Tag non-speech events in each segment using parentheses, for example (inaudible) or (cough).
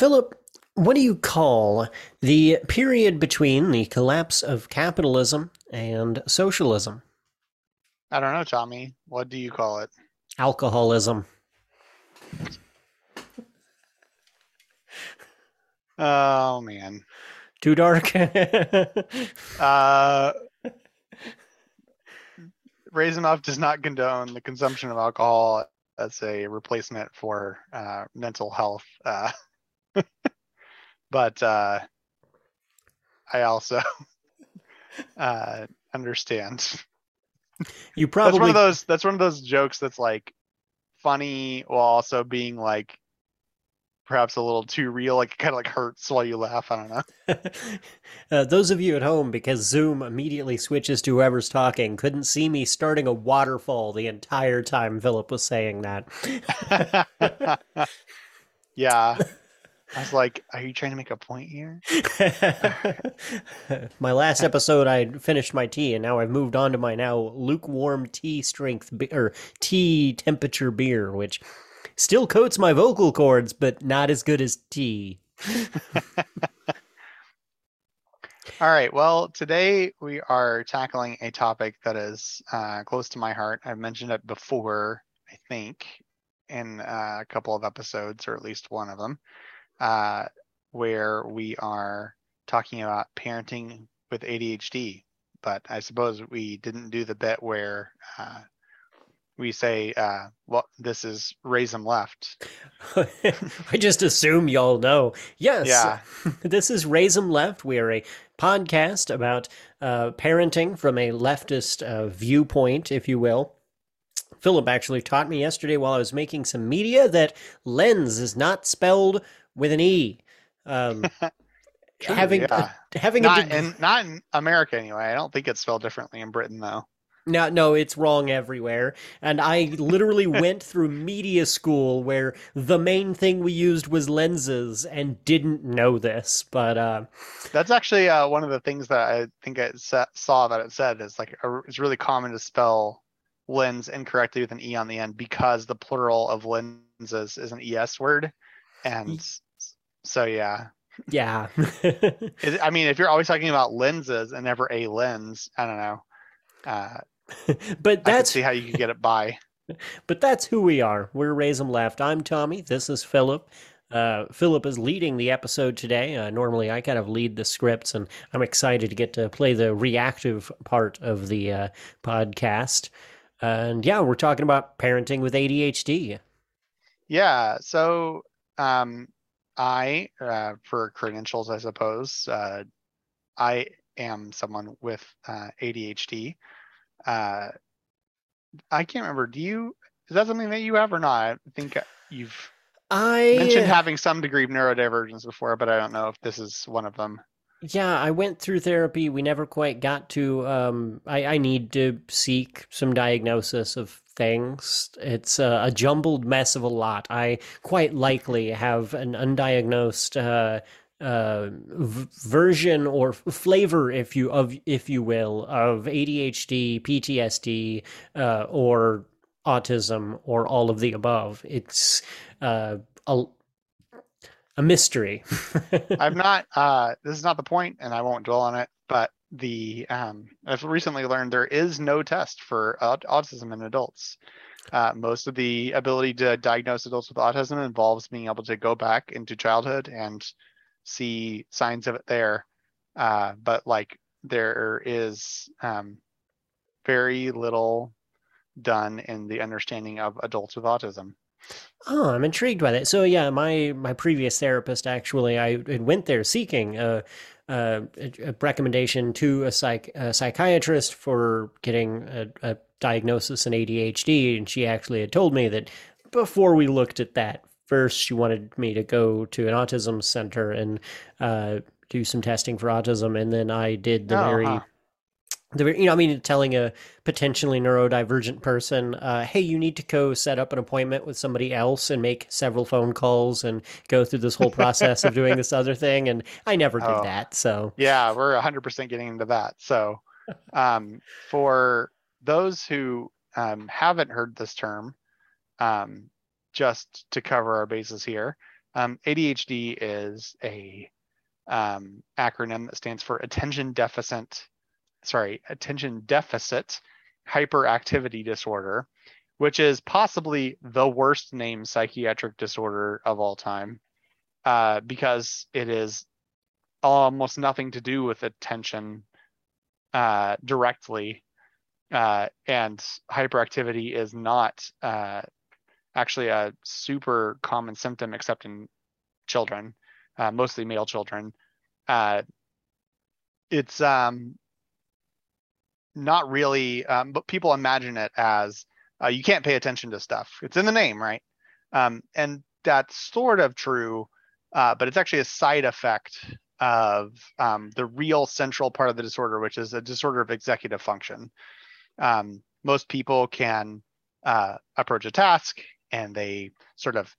Philip, what do you call the period between the collapse of capitalism and socialism? I don't know, Tommy. What do you call it? Alcoholism. Oh man. Too dark. (laughs) Uh, does not condone the consumption of alcohol as a replacement for uh, mental health. Uh, but uh, I also (laughs) uh, understand. you That's probably one of those. That's one of those jokes that's like funny while also being like perhaps a little too real. Like it kind of like hurts while you laugh. I don't know. (laughs) uh, those of you at home, because Zoom immediately switches to whoever's talking, couldn't see me starting a waterfall the entire time Philip was saying that. (laughs) yeah. I was like, are you trying to make a point here? (laughs) my last episode, I finished my tea, and now I've moved on to my now lukewarm tea strength be- or tea temperature beer, which still coats my vocal cords, but not as good as tea. (laughs) All right. Well, today we are tackling a topic that is uh, close to my heart. I've mentioned it before, I think, in uh, a couple of episodes, or at least one of them, uh, where we are talking about parenting with ADHD. But I suppose we didn't do the bit where uh, we say, uh, well, this is raise them left. (laughs) I just assume y'all know. Yes. Yeah. (laughs) this is Raise 'em Left. We are a podcast about uh, parenting from a leftist uh, viewpoint, if you will. Philip actually taught me yesterday while I was making some media that lens is not spelled with an E. Um, (laughs) True, having yeah. a, having Not a deg- in not in America anyway. I don't think it's spelled differently in Britain though. No, no, it's wrong everywhere. And I literally (laughs) went through media school where the main thing we used was lenses and didn't know this. But uh, That's actually uh, one of the things that I think I sa- saw that it said is like a, it's really common to spell lens incorrectly with an e on the end because the plural of lenses is an es word, and so yeah. yeah. (laughs) It, I mean, if you're always talking about lenses and never a lens, I don't know. Uh, (laughs) but I that's see how you can get it by. (laughs) but that's who we are. We're Raise 'em Left. I'm Tommy. This is Philip. Uh, Philip is leading the episode today. Uh, normally, I kind of lead the scripts, and I'm excited to get to play the reactive part of the uh, podcast. And yeah, we're talking about parenting with ADHD. Yeah. So, um, I, uh, for credentials, I suppose, uh, I am someone with uh, ADHD. Uh, I can't remember. Do you? Is that something that you have or not? I think you've I mentioned having some degree of neurodivergence before, but I don't know if this is one of them. Yeah, I went through therapy. We never quite got to. Um, I, I need to seek some diagnosis of things. It's a, a jumbled mess of a lot. I quite likely have an undiagnosed uh, uh, v- version or flavor, if you of if you will, of ADHD, PTSD, uh, or autism, or all of the above. It's uh, a a mystery. (laughs) I've not. Uh, this is not the point, and I won't dwell on it. But the um, I've recently learned there is no test for aut- autism in adults. Uh, most of the ability to diagnose adults with autism involves being able to go back into childhood and see signs of it there. Uh, but like there is um, very little done in the understanding of adults with autism. Oh, I'm intrigued by that. So yeah, my my previous therapist actually, I went there seeking a, a, a recommendation to a psych a psychiatrist for getting a, a diagnosis in ADHD, and she actually had told me that before we looked at that, first she wanted me to go to an autism center and uh, do some testing for autism, and then I did the Oh, very huh. The you know, I mean, telling a potentially neurodivergent person, uh, "Hey, you need to go set up an appointment with somebody else and make several phone calls and go through this whole process of doing this other thing." And I never did Oh. that. So, Yeah, we're 100% getting into that. So, um, for those who um, haven't heard this term, um, just to cover our bases here, Um, ADHD is a um, acronym that stands for attention deficit, sorry, attention deficit hyperactivity disorder, which is possibly the worst named psychiatric disorder of all time, uh, because it is almost nothing to do with attention uh, directly, uh, and hyperactivity is not uh, actually a super common symptom except in children, uh, mostly male children. Uh, it's um, not really, um, but people imagine it as uh, you can't pay attention to stuff. It's in the name, right? Um, and that's sort of true, uh, but it's actually a side effect of um, the real central part of the disorder, which is a disorder of executive function. Um, most people can uh, approach a task and they sort of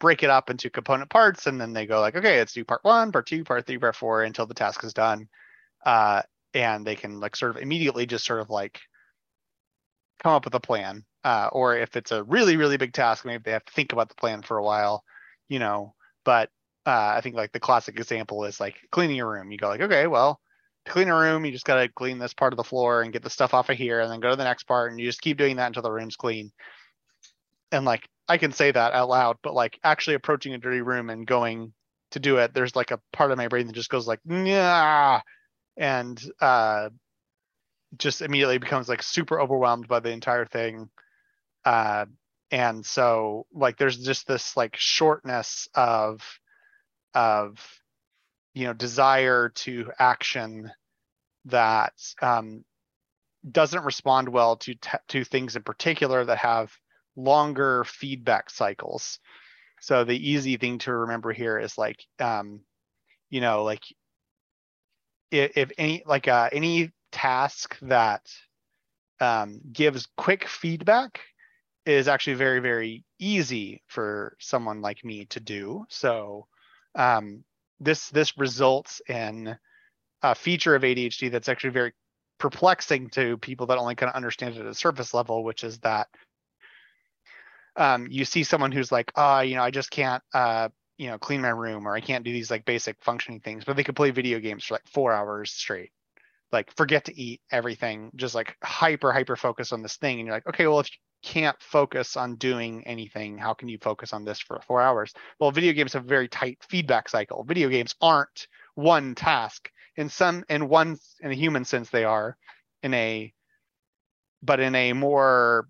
break it up into component parts and then they go like okay let's do part one part two part three part four until the task is done uh, and they can like sort of immediately just sort of like come up with a plan uh, or if it's a really really big task maybe they have to think about the plan for a while you know but uh, i think like the classic example is like cleaning a room. You go like okay well to clean a room you just got to clean this part of the floor and get the stuff off of here and then go to the next part and you just keep doing that until the room's clean. And like i can say that out loud but like actually approaching a dirty room and going to do it there's like a part of my brain that just goes like yeah and uh just immediately becomes like super overwhelmed by the entire thing. Uh and so like there's just this like shortness of of you know desire to action that um doesn't respond well to to things in particular that have longer feedback cycles. So the easy thing to remember here is like um you know like if, if any like uh, any task that um, gives quick feedback is actually very very easy for someone like me to do. So um, this this results in a feature of adhd that's actually very perplexing to people that only kind of understand it at a surface level which is that um, you see someone who's like ah oh, you know i just can't uh, you know clean my room or i can't do these like basic functioning things but they could play video games for like four hours straight. Like forget to eat everything just like hyper hyper focus on this thing. And you're like okay well if you can't focus on doing anything how can you focus on this for four hours? Well video games have a very tight feedback cycle. Video games aren't one task. In some in one in a human sense they are in a but in a more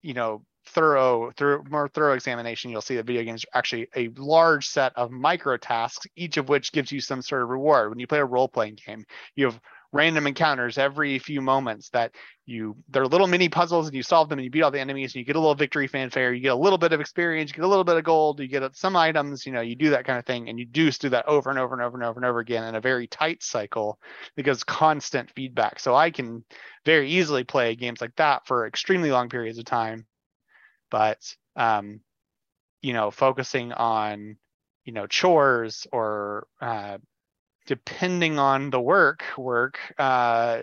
you know thorough through more thorough examination you'll see that video games are actually a large set of micro tasks each of which gives you some sort of reward. When you play a role-playing game you have random encounters every few moments that you they're little mini puzzles and you solve them and you beat all the enemies and you get a little victory fanfare you get a little bit of experience you get a little bit of gold you get some items you know you do that kind of thing and you do do that over and over and over and over and over again in a very tight cycle because constant feedback. So i can very easily play games like that for extremely long periods of time but um, you know focusing on you know chores or uh, depending on the work work uh,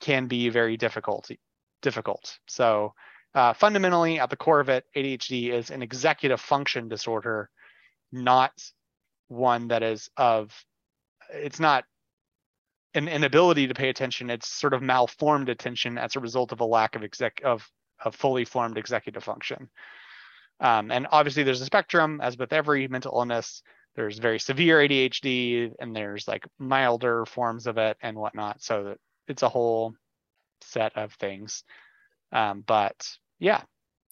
can be very difficult difficult. So uh, fundamentally at the core of it adhd is an executive function disorder not one that is of it's not an inability to pay attention. It's sort of malformed attention as a result of a lack of exec of a fully formed executive function. Um, and obviously, there's a spectrum, as with every mental illness. There's very severe ADHD, and there's like milder forms of it and whatnot. So it's a whole set of things. Um, but yeah,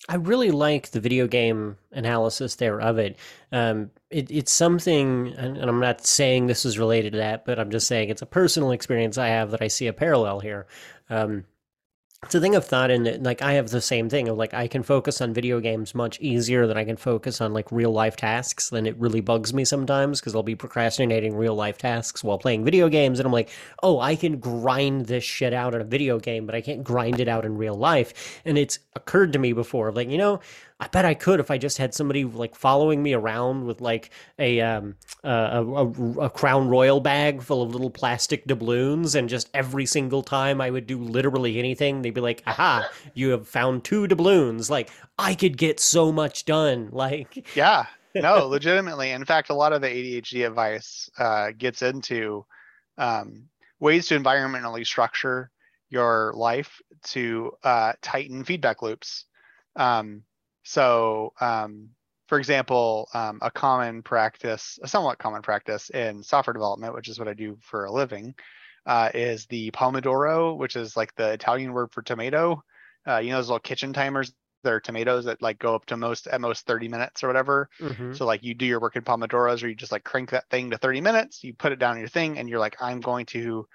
I really like the video game analysis there of it. Um, it it's something, and, I'm not saying this is related to that, but I'm just saying it's a personal experience I have that I see a parallel here. Um, it's a thing of thought and like i have the same thing of like i can focus on video games much easier than i can focus on like real life tasks then it really bugs me sometimes because i'll be procrastinating real life tasks while playing video games and i'm like oh i can grind this shit out in a video game but i can't grind it out in real life and it's occurred to me before like you know I bet I could if I just had somebody like following me around with like a um a, a, a crown royal bag full of little plastic doubloons, and just every single time I would do literally anything, they'd be like, "Aha, you have found two doubloons!" Like I could get so much done. (laughs) Like yeah, no, (laughs) legitimately. In fact, a lot of the ADHD advice uh, gets into um, ways to environmentally structure your life to uh, tighten feedback loops. Um, so, um, for example, um, a common practice, a somewhat common practice in software development, which is what I do for a living, uh, is the Pomodoro, which is like the Italian word for tomato. Uh, you know those little kitchen timers that are tomatoes that like go up to most at most 30 minutes or whatever. Mm-hmm. So like you do your work in Pomodoros, or you just like crank that thing to 30 minutes, you put it down your thing, and you're like, I'm going to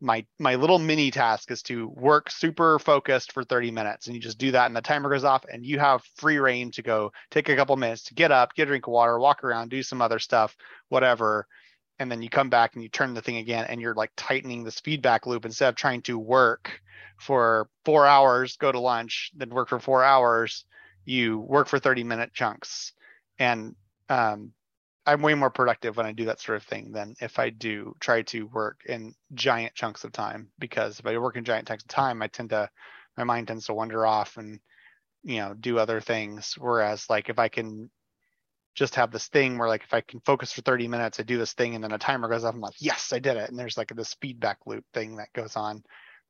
my my little mini task is to work super focused for 30 minutes. And you just do that and the timer goes off and you have free reign to go take a couple minutes to get up get a drink of water walk around do some other stuff whatever. And then you come back and you turn the thing again and you're like tightening this feedback loop instead of trying to work for four hours go to lunch then work for four hours. You work for 30 minute chunks. And um, I'm way more productive when I do that sort of thing than if I do try to work in giant chunks of time. Because if I work in giant chunks of time, I tend to my mind tends to wander off and you know do other things. Whereas like if I can just have this thing where like if I can focus for 30 minutes, I do this thing and then a timer goes off. I'm like, yes, I did it. And there's like this feedback loop thing that goes on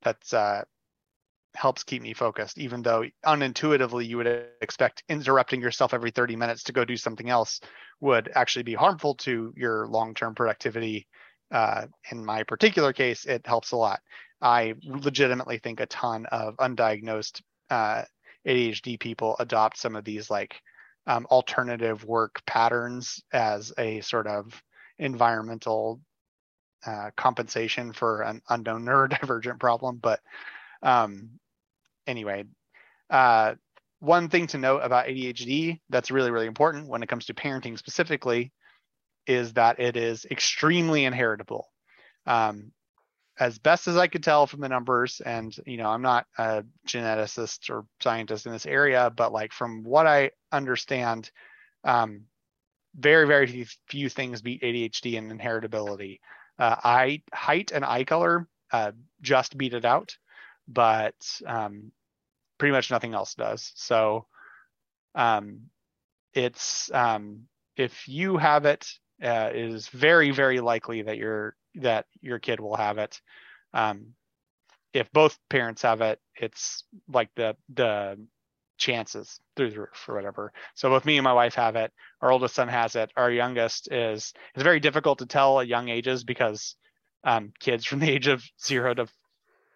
that's uh helps keep me focused, even though unintuitively you would expect interrupting yourself every 30 minutes to go do something else would actually be harmful to your long-term productivity. Uh, in my particular case, it helps a lot. I legitimately think a ton of undiagnosed uh, ADHD people adopt some of these like um, alternative work patterns as a sort of environmental uh, compensation for an unknown (laughs) neurodivergent problem. But um, anyway, uh, one thing to note about ADHD that's really, really important when it comes to parenting specifically is that it is extremely inheritable. Um, as best as I could tell from the numbers, and you know, I'm not a geneticist or scientist in this area, but like from what I understand, um, very, very few things beat ADHD and inheritability. Uh, eye height and eye color uh, just beat it out, but um, pretty much nothing else does. So um, it's um, if you have it, uh, it is very very likely that your that your kid will have it. Um, if both parents have it, it's like the the chances through the roof or whatever. So both me and my wife have it. Our oldest son has it. Our youngest is it's very difficult to tell at young ages because um, kids from the age of zero to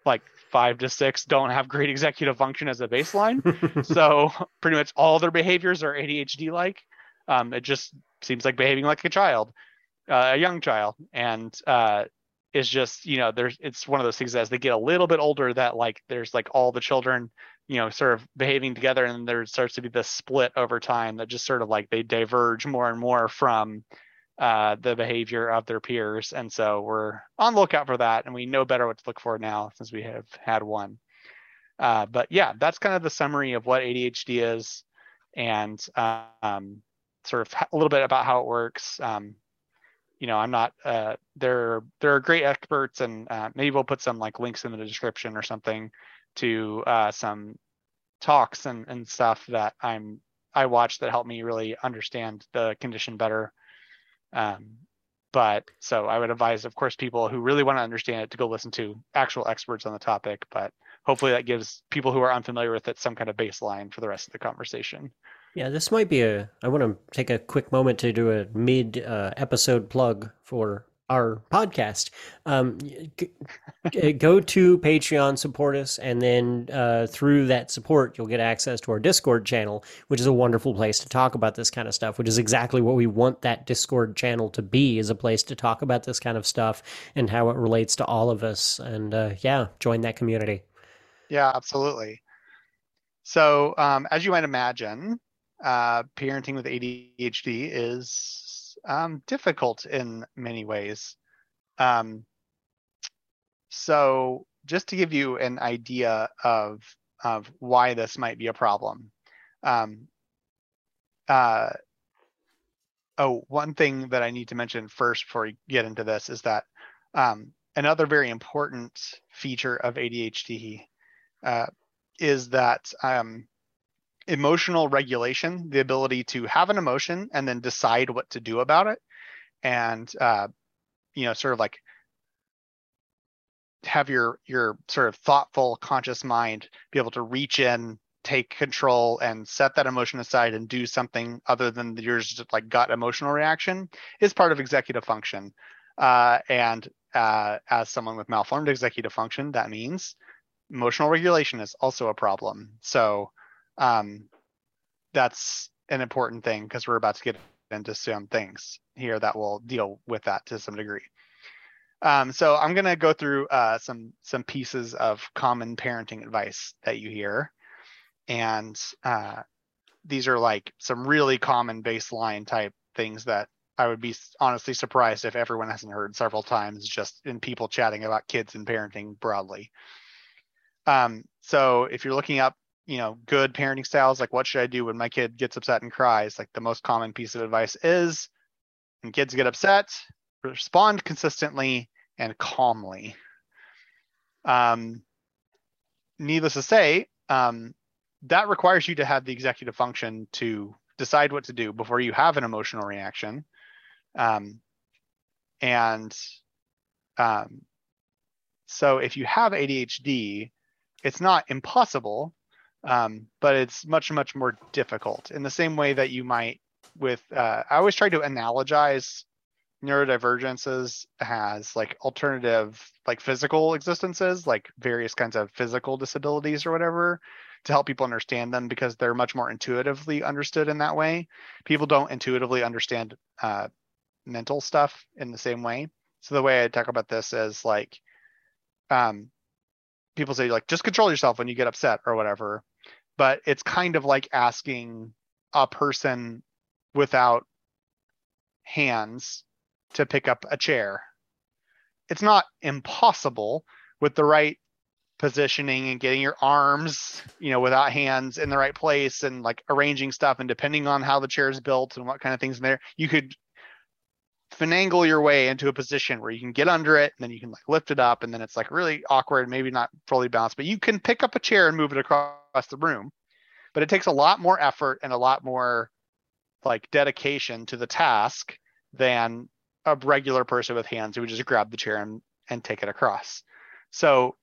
like five to six don't have great executive function as a baseline. (laughs) so pretty much all their behaviors are ADHD like. Um, it just seems like behaving like a child, uh, a young child. And uh, it's just, you know, there's it's one of those things as they get a little bit older that like there's like all the children, you know, sort of behaving together and there starts to be this split over time that just sort of like they diverge more and more from uh, the behavior of their peers. And so we're on the lookout for that, and we know better what to look for now since we have had one. Uh, but yeah, that's kind of the summary of what ADHD is, and um, sort of a little bit about how it works. Um, you know, I'm not. Uh, there, there are great experts, and uh, maybe we'll put some like links in the description or something to uh, some talks and, and stuff that I'm I watched that helped me really understand the condition better. Um, but so I would advise, of course, people who really want to understand it to go listen to actual experts on the topic. But hopefully, that gives people who are unfamiliar with it some kind of baseline for the rest of the conversation. Yeah, this might be a. I want to take a quick moment to do a mid uh, episode plug for our podcast, um, go to Patreon, support us, and then uh, through that support, you'll get access to our Discord channel, which is a wonderful place to talk about this kind of stuff. Which is exactly what we want that Discord channel to be: is a place to talk about this kind of stuff and how it relates to all of us. And uh, yeah, join that community. Yeah, absolutely. So, um, as you might imagine, uh, parenting with ADHD is um, difficult in many ways. Um, so just to give you an idea of, of why this might be a problem. Um, uh, oh, one thing that I need to mention first before we get into this is that um, another very important feature of ADHD uh, is that um, emotional regulation, the ability to have an emotion and then decide what to do about it, and uh, you know, sort of like have your your sort of thoughtful, conscious mind be able to reach in, take control, and set that emotion aside and do something other than your just like gut emotional reaction is part of executive function. Uh, and uh, as someone with malformed executive function, that means emotional regulation is also a problem. So um, that's an important thing because we're about to get into some things here that will deal with that to some degree. Um, so I'm to go through uh, some some pieces of common parenting advice that you hear, and uh, these are like some really common baseline type things that I would be honestly surprised if everyone hasn't heard several times just in people chatting about kids and parenting broadly. Um, so if you're looking up, you know, good parenting styles, like what should I do when my kid gets upset and cries? Like the most common piece of advice is when kids get upset, respond consistently and calmly. Um, needless to say, um, that requires you to have the executive function to decide what to do before you have an emotional reaction um, and um, so if you have ADHD, it's not impossible, um, but it's much, much more difficult in the same way that you might with, uh, I always try to analogize neurodivergences as like alternative, like physical existences, like various kinds of physical disabilities or whatever to help people understand them because they're much more intuitively understood in that way. People don't intuitively understand uh, mental stuff in the same way. So the way I talk about this is like, um, people say like just control yourself when you get upset or whatever, but it's kind of like asking a person without hands to pick up a chair. It's not impossible with the right positioning and getting your arms, you know, without hands in the right place and like arranging stuff and depending on how the chair is built and what kind of things in there, you could finagle your way into a position where you can get under it and then you can like lift it up and then it's like really awkward maybe not fully balanced but you can pick up a chair and move it across the room but it takes a lot more effort and a lot more like dedication to the task than a regular person with hands who would just grab the chair and, and take it across so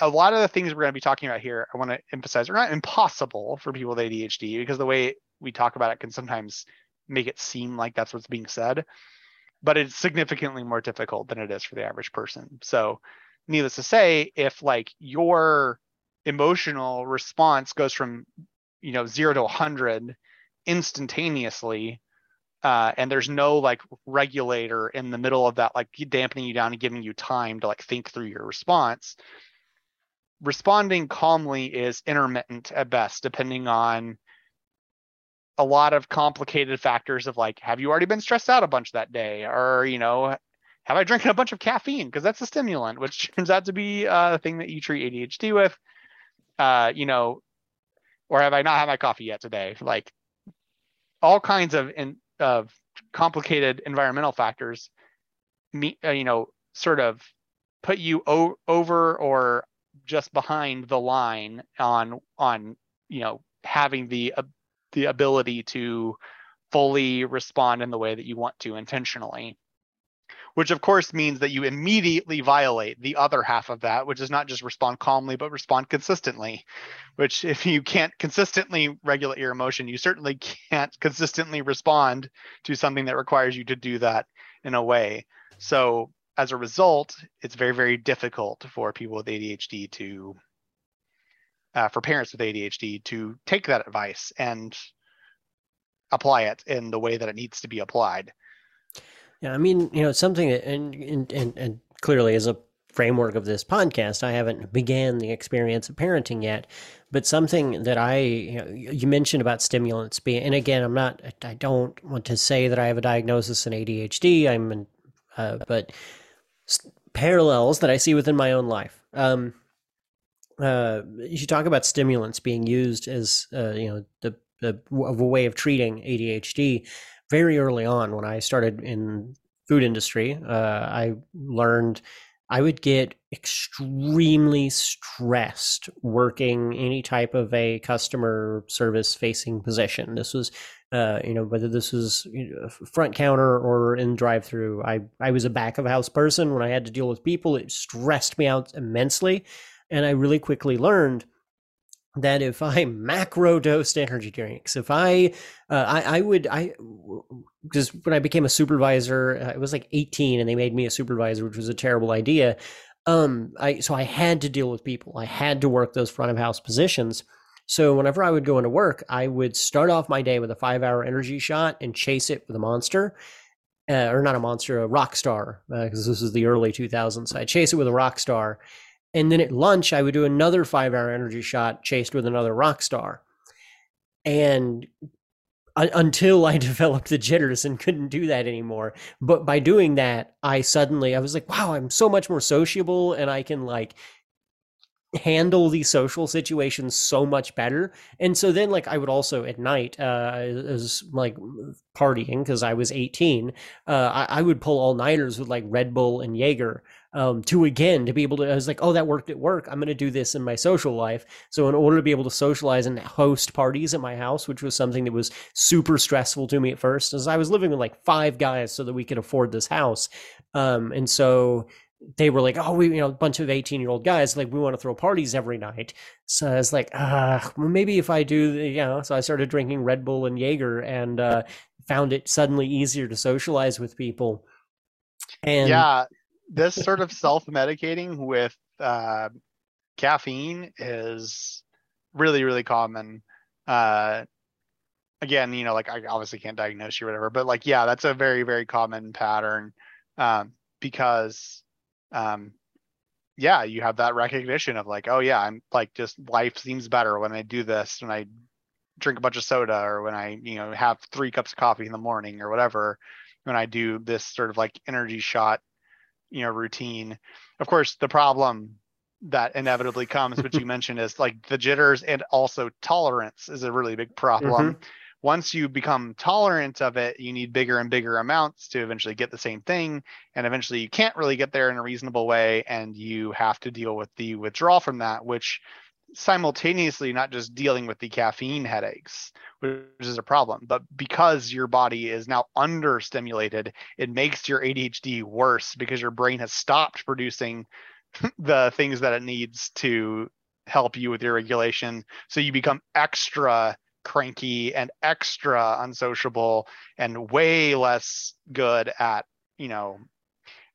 a lot of the things we're going to be talking about here i want to emphasize are not impossible for people with adhd because the way we talk about it can sometimes make it seem like that's what's being said but it's significantly more difficult than it is for the average person. So, needless to say, if like your emotional response goes from you know zero to 100 instantaneously uh, and there's no like regulator in the middle of that like dampening you down and giving you time to like think through your response responding calmly is intermittent at best depending on a lot of complicated factors of like, have you already been stressed out a bunch that day? Or, you know, have I drank a bunch of caffeine? Because that's a stimulant, which (laughs) turns out to be a thing that you treat ADHD with. Uh, you know, or have I not had my coffee yet today? Like all kinds of in, of complicated environmental factors, me, uh, you know, sort of put you o- over or just behind the line on on you know having the uh, the ability to fully respond in the way that you want to intentionally which of course means that you immediately violate the other half of that which is not just respond calmly but respond consistently which (laughs) if you can't consistently regulate your emotion you certainly can't consistently respond to something that requires you to do that in a way so as a result it's very very difficult for people with adhd to uh, for parents with ADHD to take that advice and apply it in the way that it needs to be applied. Yeah, I mean, you know, something that, and, and, and, and clearly as a framework of this podcast, I haven't began the experience of parenting yet, but something that I, you, know, you mentioned about stimulants being, and again, I'm not, I don't want to say that I have a diagnosis in ADHD. I'm, in, uh, but parallels that I see within my own life. Um, uh, you talk about stimulants being used as uh, you know the of a way of treating ADHD very early on when I started in food industry. Uh, I learned I would get extremely stressed working any type of a customer service facing position. This was, uh, you know, whether this was you know, front counter or in drive through. I, I was a back of house person. When I had to deal with people, it stressed me out immensely. And I really quickly learned that if I (laughs) macro dosed energy drinks, if I, uh, I, I would, I, because when I became a supervisor, uh, it was like 18 and they made me a supervisor, which was a terrible idea. Um, I, so I had to deal with people. I had to work those front of house positions. So whenever I would go into work, I would start off my day with a five hour energy shot and chase it with a monster. Uh, or not a monster, a rock star, because uh, this is the early 2000s. So I chase it with a rock star and then at lunch, I would do another five hour energy shot chased with another rock star. And until I (laughs) developed the jitters and couldn't do that anymore. But by doing that, I suddenly, I was like, wow, I'm so much more sociable and I can like handle these social situations so much better. And so then like I would also at night, uh, as like partying because I was 18, uh, I, I would pull all nighters with like Red Bull and Jaeger um, to again to be able to. I was like, oh, that worked at work. I'm going to do this in my social life. So in order to be able to socialize and host parties at my house, which was something that was super stressful to me at first, as I was living with like five guys so that we could afford this house, um, and so they were like, oh, we, you know, a bunch of 18 year old guys, like, we want to throw parties every night. So I was like, ah, well, maybe if I do, the, you know, so I started drinking Red Bull and Jaeger and uh, found it suddenly easier to socialize with people. And yeah, this sort of self-medicating with uh, caffeine is really really common. Uh, again you know like i obviously can't diagnose you or whatever but like yeah that's a very very common pattern um, because um, yeah you have that recognition of like oh yeah i'm like just life seems better when i do this when i drink a bunch of soda or when i you know have three cups of coffee in the morning or whatever when i do this sort of like energy shot you know routine of course the problem that inevitably comes which you (laughs) mentioned is like the jitters and also tolerance is a really big problem mm-hmm. once you become tolerant of it you need bigger and bigger amounts to eventually get the same thing and eventually you can't really get there in a reasonable way and you have to deal with the withdrawal from that which simultaneously not just dealing with the caffeine headaches, which is a problem, but because your body is now understimulated, it makes your ADHD worse because your brain has stopped producing (laughs) the things that it needs to help you with your regulation. So you become extra cranky and extra unsociable and way less good at, you know,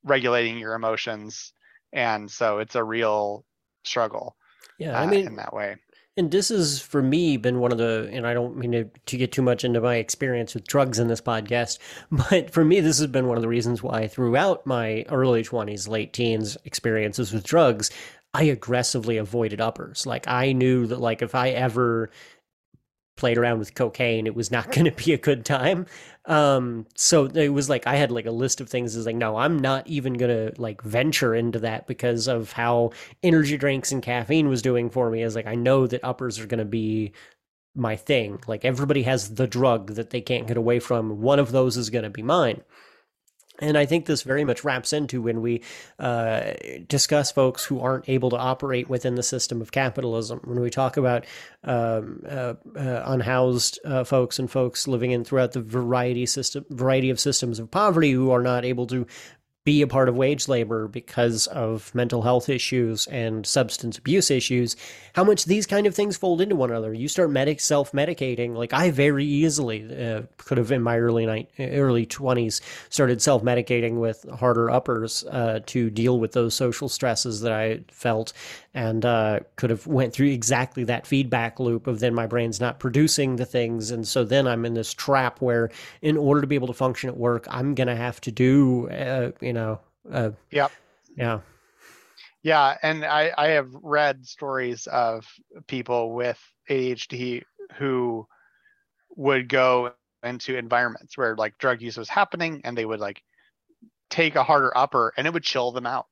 regulating your emotions. And so it's a real struggle. Yeah, I uh, mean, in that way. And this has, for me, been one of the, and I don't mean to, to get too much into my experience with drugs in this podcast, (laughs) but for me, this has been one of the reasons why throughout my early 20s, late teens experiences with drugs, I aggressively avoided uppers. Like, I knew that, like, if I ever played around with cocaine, it was not going to be a good time. Um, so it was like I had like a list of things. Is like, no, I'm not even gonna like venture into that because of how energy drinks and caffeine was doing for me. Is like I know that uppers are gonna be my thing. Like everybody has the drug that they can't get away from. One of those is gonna be mine. And I think this very much wraps into when we uh, discuss folks who aren't able to operate within the system of capitalism. When we talk about um, uh, uh, unhoused uh, folks and folks living in throughout the variety system, variety of systems of poverty who are not able to be a part of wage labor because of mental health issues and substance abuse issues, how much these kind of things fold into one another. You start medic self medicating. Like I very easily uh, could have in my early night early twenties started self medicating with harder uppers uh, to deal with those social stresses that I felt, and uh, could have went through exactly that feedback loop of then my brain's not producing the things and so then i'm in this trap where in order to be able to function at work i'm gonna have to do uh, you know uh, yep. yeah. Yeah and i i have read stories of people with adhd who would go into environments where like drug use was happening and they would like take a harder upper and it would chill them out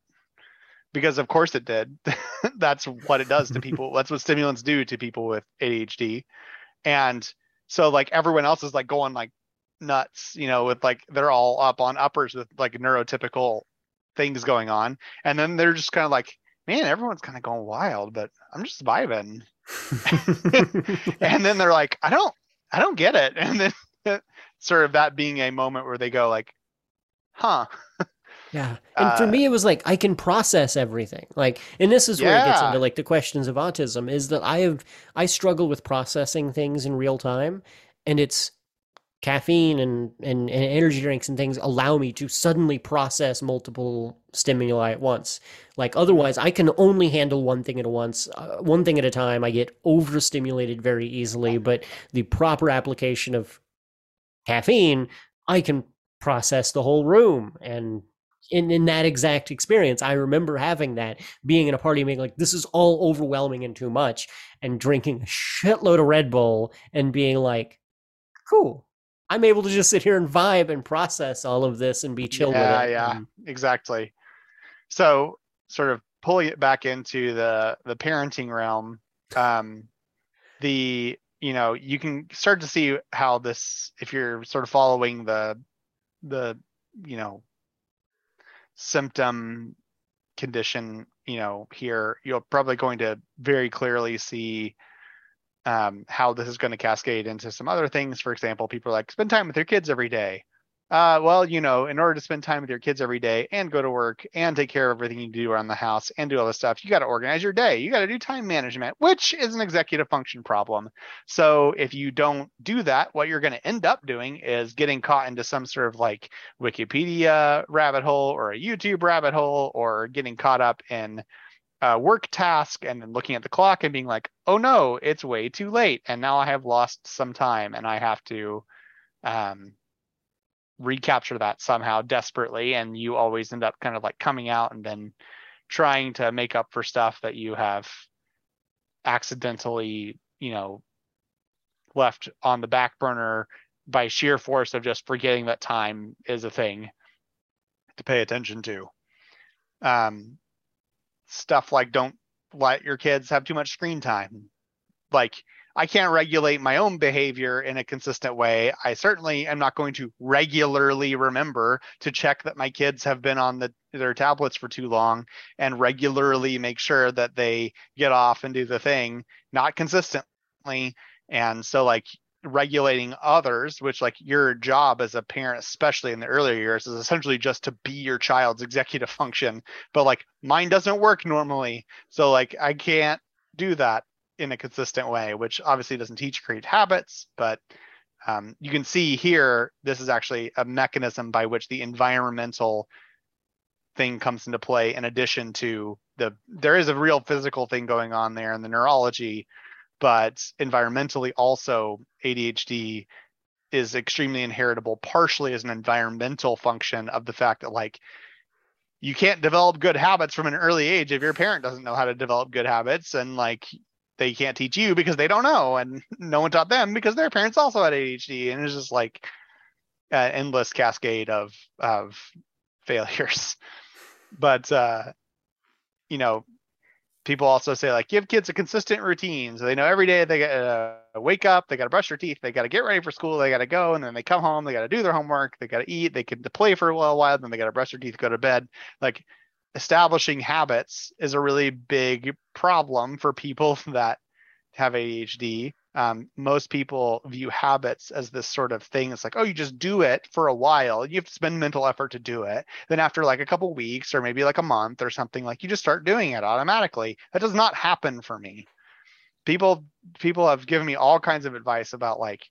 because of course it did. (laughs) That's what it does to (laughs) people. That's what stimulants do to people with ADHD. And So like everyone else is like going like nuts, you know, with like they're all up on uppers with like neurotypical things going on. And then they're just kind of like, man, everyone's kind of going wild, but I'm just vibing. (laughs) and then they're like, I don't, I don't get it. And then sort of that being a moment where they go like, huh. Yeah. And uh, for me, it was like, I can process everything. Like, and this is where yeah. it gets into like the questions of autism is that I have, I struggle with processing things in real time. And it's caffeine and, and, and energy drinks and things allow me to suddenly process multiple stimuli at once. Like, otherwise, I can only handle one thing at once, uh, one thing at a time. I get overstimulated very easily. But the proper application of caffeine, I can process the whole room and in, in that exact experience. I remember having that, being in a party, and being like, this is all overwhelming and too much, and drinking a shitload of Red Bull and being like, cool. I'm able to just sit here and vibe and process all of this and be chill yeah, with it. Yeah, exactly. So, sort of pulling it back into the the parenting realm, um, the you know you can start to see how this if you're sort of following the the you know symptom condition, you know, here, you're probably going to very clearly see um, how this is going to cascade into some other things. For example, people are like, spend time with your kids every day. Uh, well, you know, in order to spend time with your kids every day and go to work and take care of everything you do around the house and do all this stuff, you got to organize your day. You got to do time management, which is an executive function problem. So if you don't do that, what you're going to end up doing is getting caught into some sort of like Wikipedia rabbit hole or a YouTube rabbit hole or getting caught up in a work task and then looking at the clock and being like, oh no, it's way too late. And now I have lost some time and I have to, um, recapture that somehow desperately and you always end up kind of like coming out and then trying to make up for stuff that you have accidentally you know left on the back burner by sheer force of just forgetting that time is a thing to pay attention to. Um stuff like don't let your kids have too much screen time. Like I can't regulate my own behavior in a consistent way. I certainly am not going to regularly remember to check that my kids have been on the, their tablets for too long and regularly make sure that they get off and do the thing, not consistently. And so, like, regulating others, which, like, your job as a parent, especially in the earlier years, is essentially just to be your child's executive function. But, like, mine doesn't work normally. So, like, I can't do that in a consistent way, which obviously doesn't teach great habits, but um, you can see here, this is actually a mechanism by which the environmental thing comes into play in addition to the, there is a real physical thing going on there in the neurology, but environmentally also ADHD is extremely inheritable partially as an environmental function of the fact that like you can't develop good habits from an early age if your parent doesn't know how to develop good habits and like they can't teach you because they don't know and no one taught them because their parents also had ADHD and it's just like an endless cascade of of (laughs) failures. But uh you know people also say like give kids a consistent routine. So they know every day they got to wake up they got to brush their teeth they got to get ready for school they got to go and then they come home they got to do their homework they got to eat they can play for a little while then they got to brush their teeth go to bed. Like establishing habits is a really big problem for people (laughs) that have ADHD. Um, most people view habits as this sort of thing. It's like, oh, you just do it for a while. You have to spend mental effort to do it. Then after like a couple weeks or maybe like a month or something, like you just start doing it automatically. That does not happen for me. People people have given me all kinds of advice about like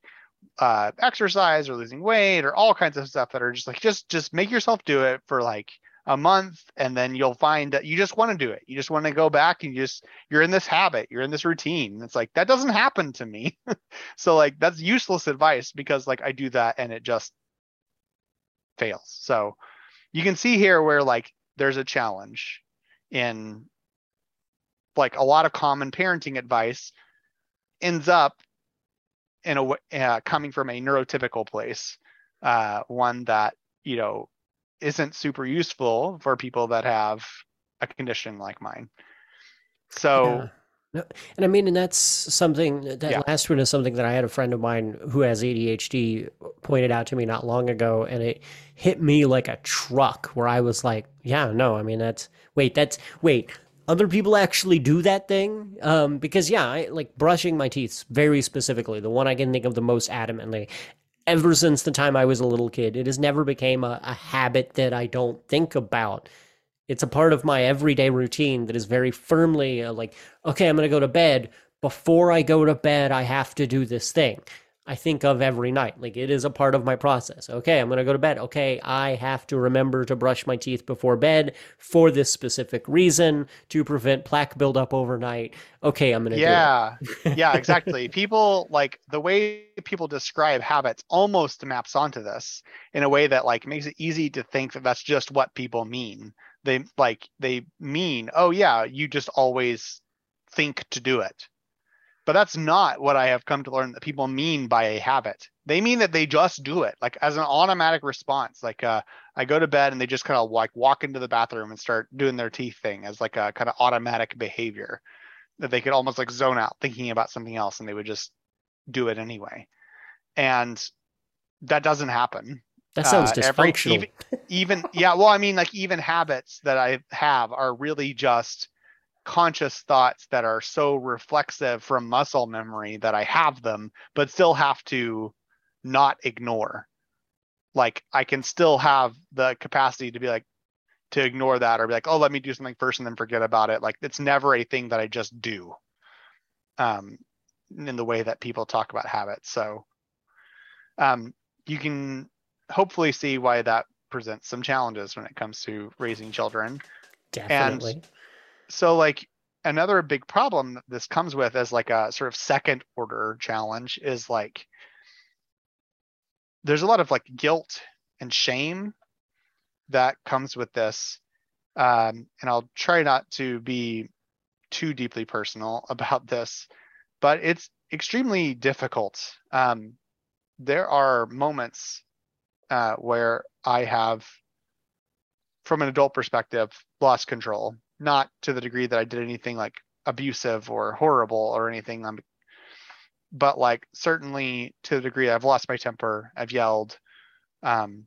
uh, exercise or losing weight or all kinds of stuff that are just like just just make yourself do it for like a month and then you'll find that you just want to do it. You just want to go back and you just you're in this habit you're in this routine. It's like that doesn't happen to me. (laughs) So like that's useless advice because like i do that and it just fails. So you can see here where like there's a challenge in like a lot of common parenting advice ends up in a uh, coming from a neurotypical place uh, one that you know isn't super useful for people that have a condition like mine. So No, and I mean, and that's something that Yeah. last one is something that I had a friend of mine who has ADHD pointed out to me not long ago, and it hit me like a truck where I was like, yeah, no, I mean, that's wait, that's wait, other people actually do that thing? Um, because yeah, I like brushing my teeth very specifically, the one I can think of the most adamantly. Ever since the time I was a little kid, it has never became a, a habit that I don't think about it's a part of my everyday routine that is very firmly uh, like, okay, I'm going to go to bed. Before I go to bed, I have to do this thing. I think of every night. Like it is a part of my process. Okay, I'm going to go to bed. Okay, I have to remember to brush my teeth before bed for this specific reason to prevent plaque buildup overnight. Okay, I'm going to Yeah. do it. Yeah, exactly. (laughs) People like the way people describe habits almost maps onto this in a way that like makes it easy to think that that's just what people mean. They like they mean, oh yeah, you just always think to do it. But that's not what I have come to learn that people mean by a habit. They mean that they just do it, like as an automatic response. Like uh, I go to bed and they just kind of like walk into the bathroom and start doing their teeth thing as like a kind of automatic behavior that they could almost like zone out thinking about something else and they would just do it anyway. And that doesn't happen. That sounds Uh, every- dysfunctional. even, even yeah, well, I mean, like even habits that I have are really just conscious thoughts that are so reflexive from muscle memory that I have them, but still have to not ignore. Like I can still have the capacity to be like to ignore that or be like, oh, let me do something first and then forget about it. Like it's never a thing that I just do. Um, in the way that people talk about habits. So um, you can hopefully see why that presents some challenges when it comes to raising children Definitely. So like another big problem this comes with as like a sort of second order challenge is like there's a lot of like guilt and shame that comes with this. Um, and i'll try not to be too deeply personal (laughs) about this but it's extremely difficult. Um, there are moments uh, where i have from an adult perspective lost control not to the degree that i did anything like abusive or horrible or anything um, but like certainly to the degree i've lost my temper i've yelled um,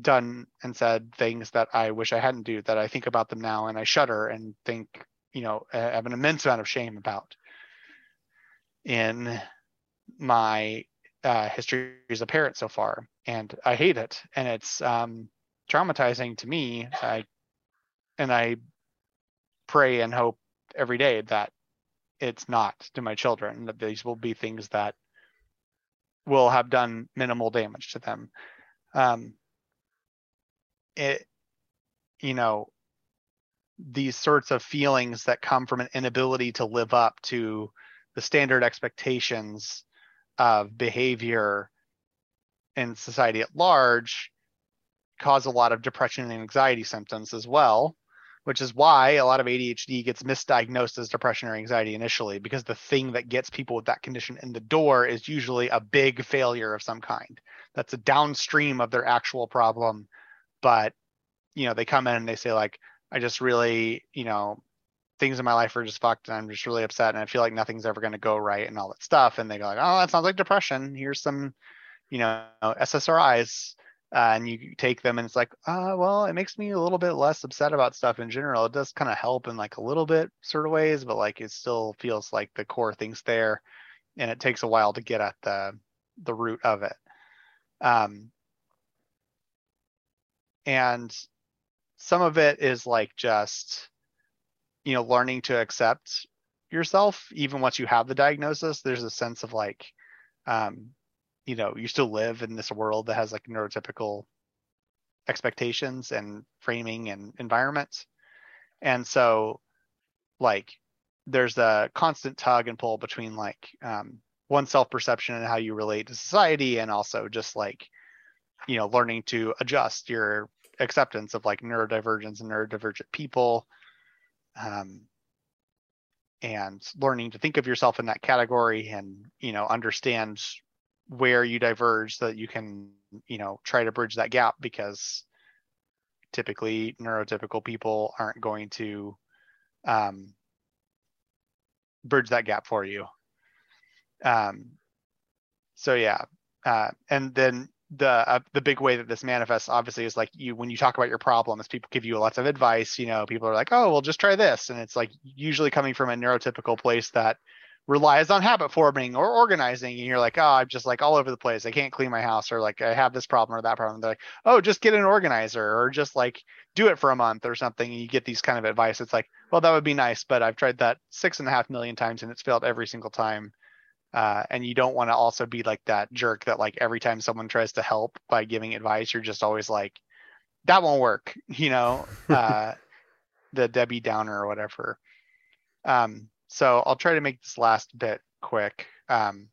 done and said things that i wish i hadn't do that i think about them now and i shudder and think you know I have an immense amount of shame about in my uh, history as a parent so far and i hate it and it's um, traumatizing to me. I, and i pray and hope every day that it's not to my children that these will be things that will have done minimal damage to them. Um it you know these sorts of feelings that come from an inability to live up to the standard expectations of behavior in society at large cause a lot of depression and anxiety symptoms as well which is why a lot of ADHD gets misdiagnosed as depression or anxiety initially, because the thing that gets people with that condition in the door is usually a big failure of some kind. That's a downstream of their actual problem. But, you know, they come in and they say, like, I just really, you know, things in my life are just fucked and I'm just really upset and I feel like nothing's ever going to go right and all that stuff. And they go like, oh, that sounds like depression. Here's some, you know, SSRIs uh, and you take them and it's like uh, well it makes me a little bit less upset about stuff in general. It does kind of help in like a little bit sort of ways but like it still feels like the core thing's there and it takes a while to get at the the root of it. Um, and some of it is like just you know learning to accept yourself even once you have the diagnosis there's a sense of like um, you know you still live in this world that has like neurotypical expectations and framing and environments. And so like there's a constant tug and pull between like um, one self perception and how you relate to society and also just like you know learning to adjust your acceptance of like neurodivergence and neurodivergent people um, and learning to think of yourself in that category and you know understand where you diverge that you can you know try to bridge that gap because typically neurotypical people aren't going to um, bridge that gap for you. Um, so yeah, uh, and then the uh, the big way that this manifests obviously is like you when you talk about your problems people give you lots of advice you know people are like oh well just try this and it's like usually coming from a neurotypical place that relies on habit forming or organizing and you're like oh i'm just like all over the place. I can't clean my house or like i have this problem or that problem they're like oh just get an organizer or just like do it for a month or something and you get these kind of advice. It's like well that would be nice but i've tried that six and a half million times and it's failed every single time. Uh, and you don't want to also be like that jerk that like every time someone tries to help by giving advice you're just always like that won't work (laughs) you know? (laughs) Uh, the debbie downer or whatever. Um, so i'll try to make this last bit quick um,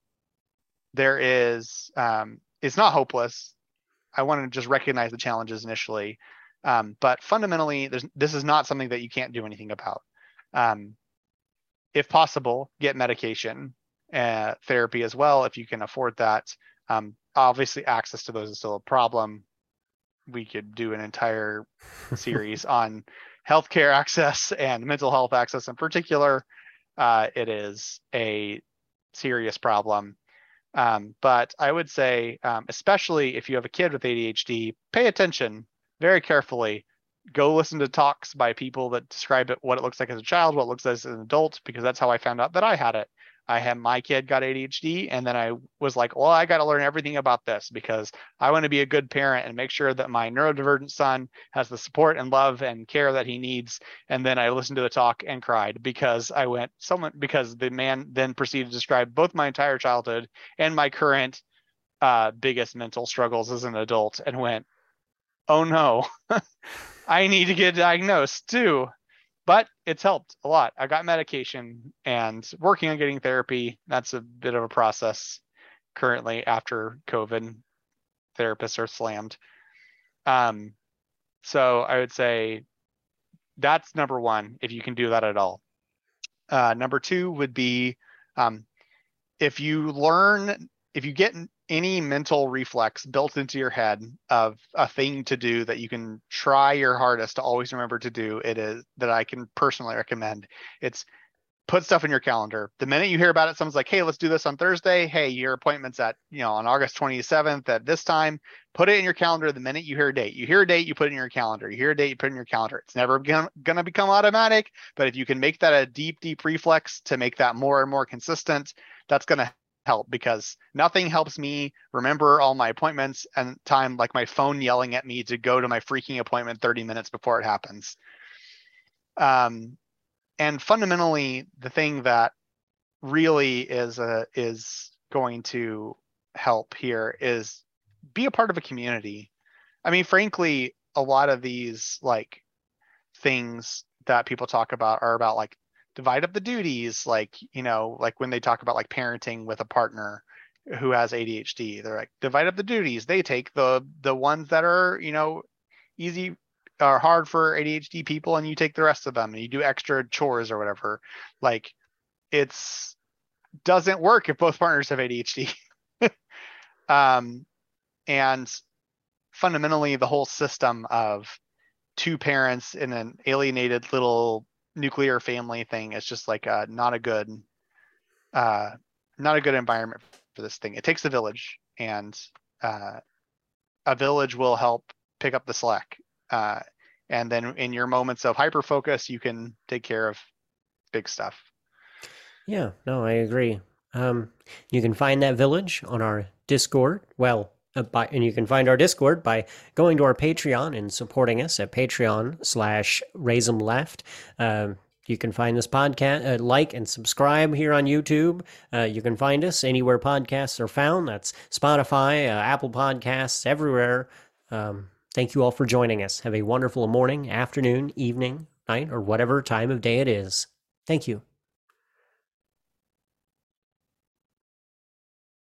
there is um, it's not hopeless i want to just recognize the challenges initially um, but fundamentally there's this is not something that you can't do anything about um, if possible get medication uh, therapy as well if you can afford that. Um, obviously, access to those is still a problem. We could do an entire (laughs) series on healthcare access and mental health access in particular. Uh, it is a serious problem. Um, but I would say, um, especially if you have a kid with ADHD, pay attention very carefully. Go listen to talks by people that describe it, what it looks like as a child, what it looks like as an adult, because that's how I found out that I had it. I had my kid got ADHD, and then I was like, well, I got to learn everything about this because I want to be a good parent and make sure that my neurodivergent son has the support and love and care that he needs. And then I listened to the talk and cried because I went someone because the man then proceeded to describe both my entire childhood and my current uh, biggest mental struggles as an adult, and went, oh no, (laughs) I need to get diagnosed too but it's helped a lot. I got medication and working on getting therapy. That's a bit of a process currently after COVID. Therapists are slammed. Um, so I would say that's number one, if you can do that at all. Uh, number two would be um, if you learn, if you get any mental reflex built into your head of a thing to do that you can try your hardest to always remember to do it is that i can personally recommend it's put stuff in your calendar. The minute you hear about it someone's like hey let's do this on thursday. Hey your appointment's at you know on august 27th at this time. Put it in your calendar the minute you hear a date. You hear a date you put it in your calendar. You hear a date you put it in your calendar. It's never going to become automatic but if you can make that a deep deep reflex to make that more and more consistent that's going to help because nothing helps me remember all my appointments and time like my phone yelling at me to go to my freaking appointment 30 minutes before it happens. Um, and fundamentally, the thing that really is a, is going to help here is be a part of a community. I mean, frankly, a lot of these like things that people talk about are about like divide up the duties like you know like when they talk about like parenting with a partner who has ADHD they're like divide up the duties. They take the the ones that are you know easy or hard for ADHD people and you take the rest of them and you do extra chores or whatever. Like it's doesn't work if both partners have ADHD (laughs) um and fundamentally the whole system of two parents in an alienated little nuclear family thing is just like uh, not a good uh, not a good environment for this thing. It takes a village, and uh, a village will help pick up the slack. Uh, and then in your moments of hyper focus, you can take care of big stuff. Yeah, no, I agree. Um, you can find that village on our Discord. Well, by, and you can find our Discord by going to our Patreon and supporting us at Patreon slash Raisem Left. Um, you can find this podcast, uh, like and subscribe here on YouTube. Uh, you can find us anywhere podcasts are found. That's Spotify, uh, Apple Podcasts, everywhere. Um, thank you all for joining us. Have a wonderful morning, afternoon, evening, night, or whatever time of day it is. Thank you.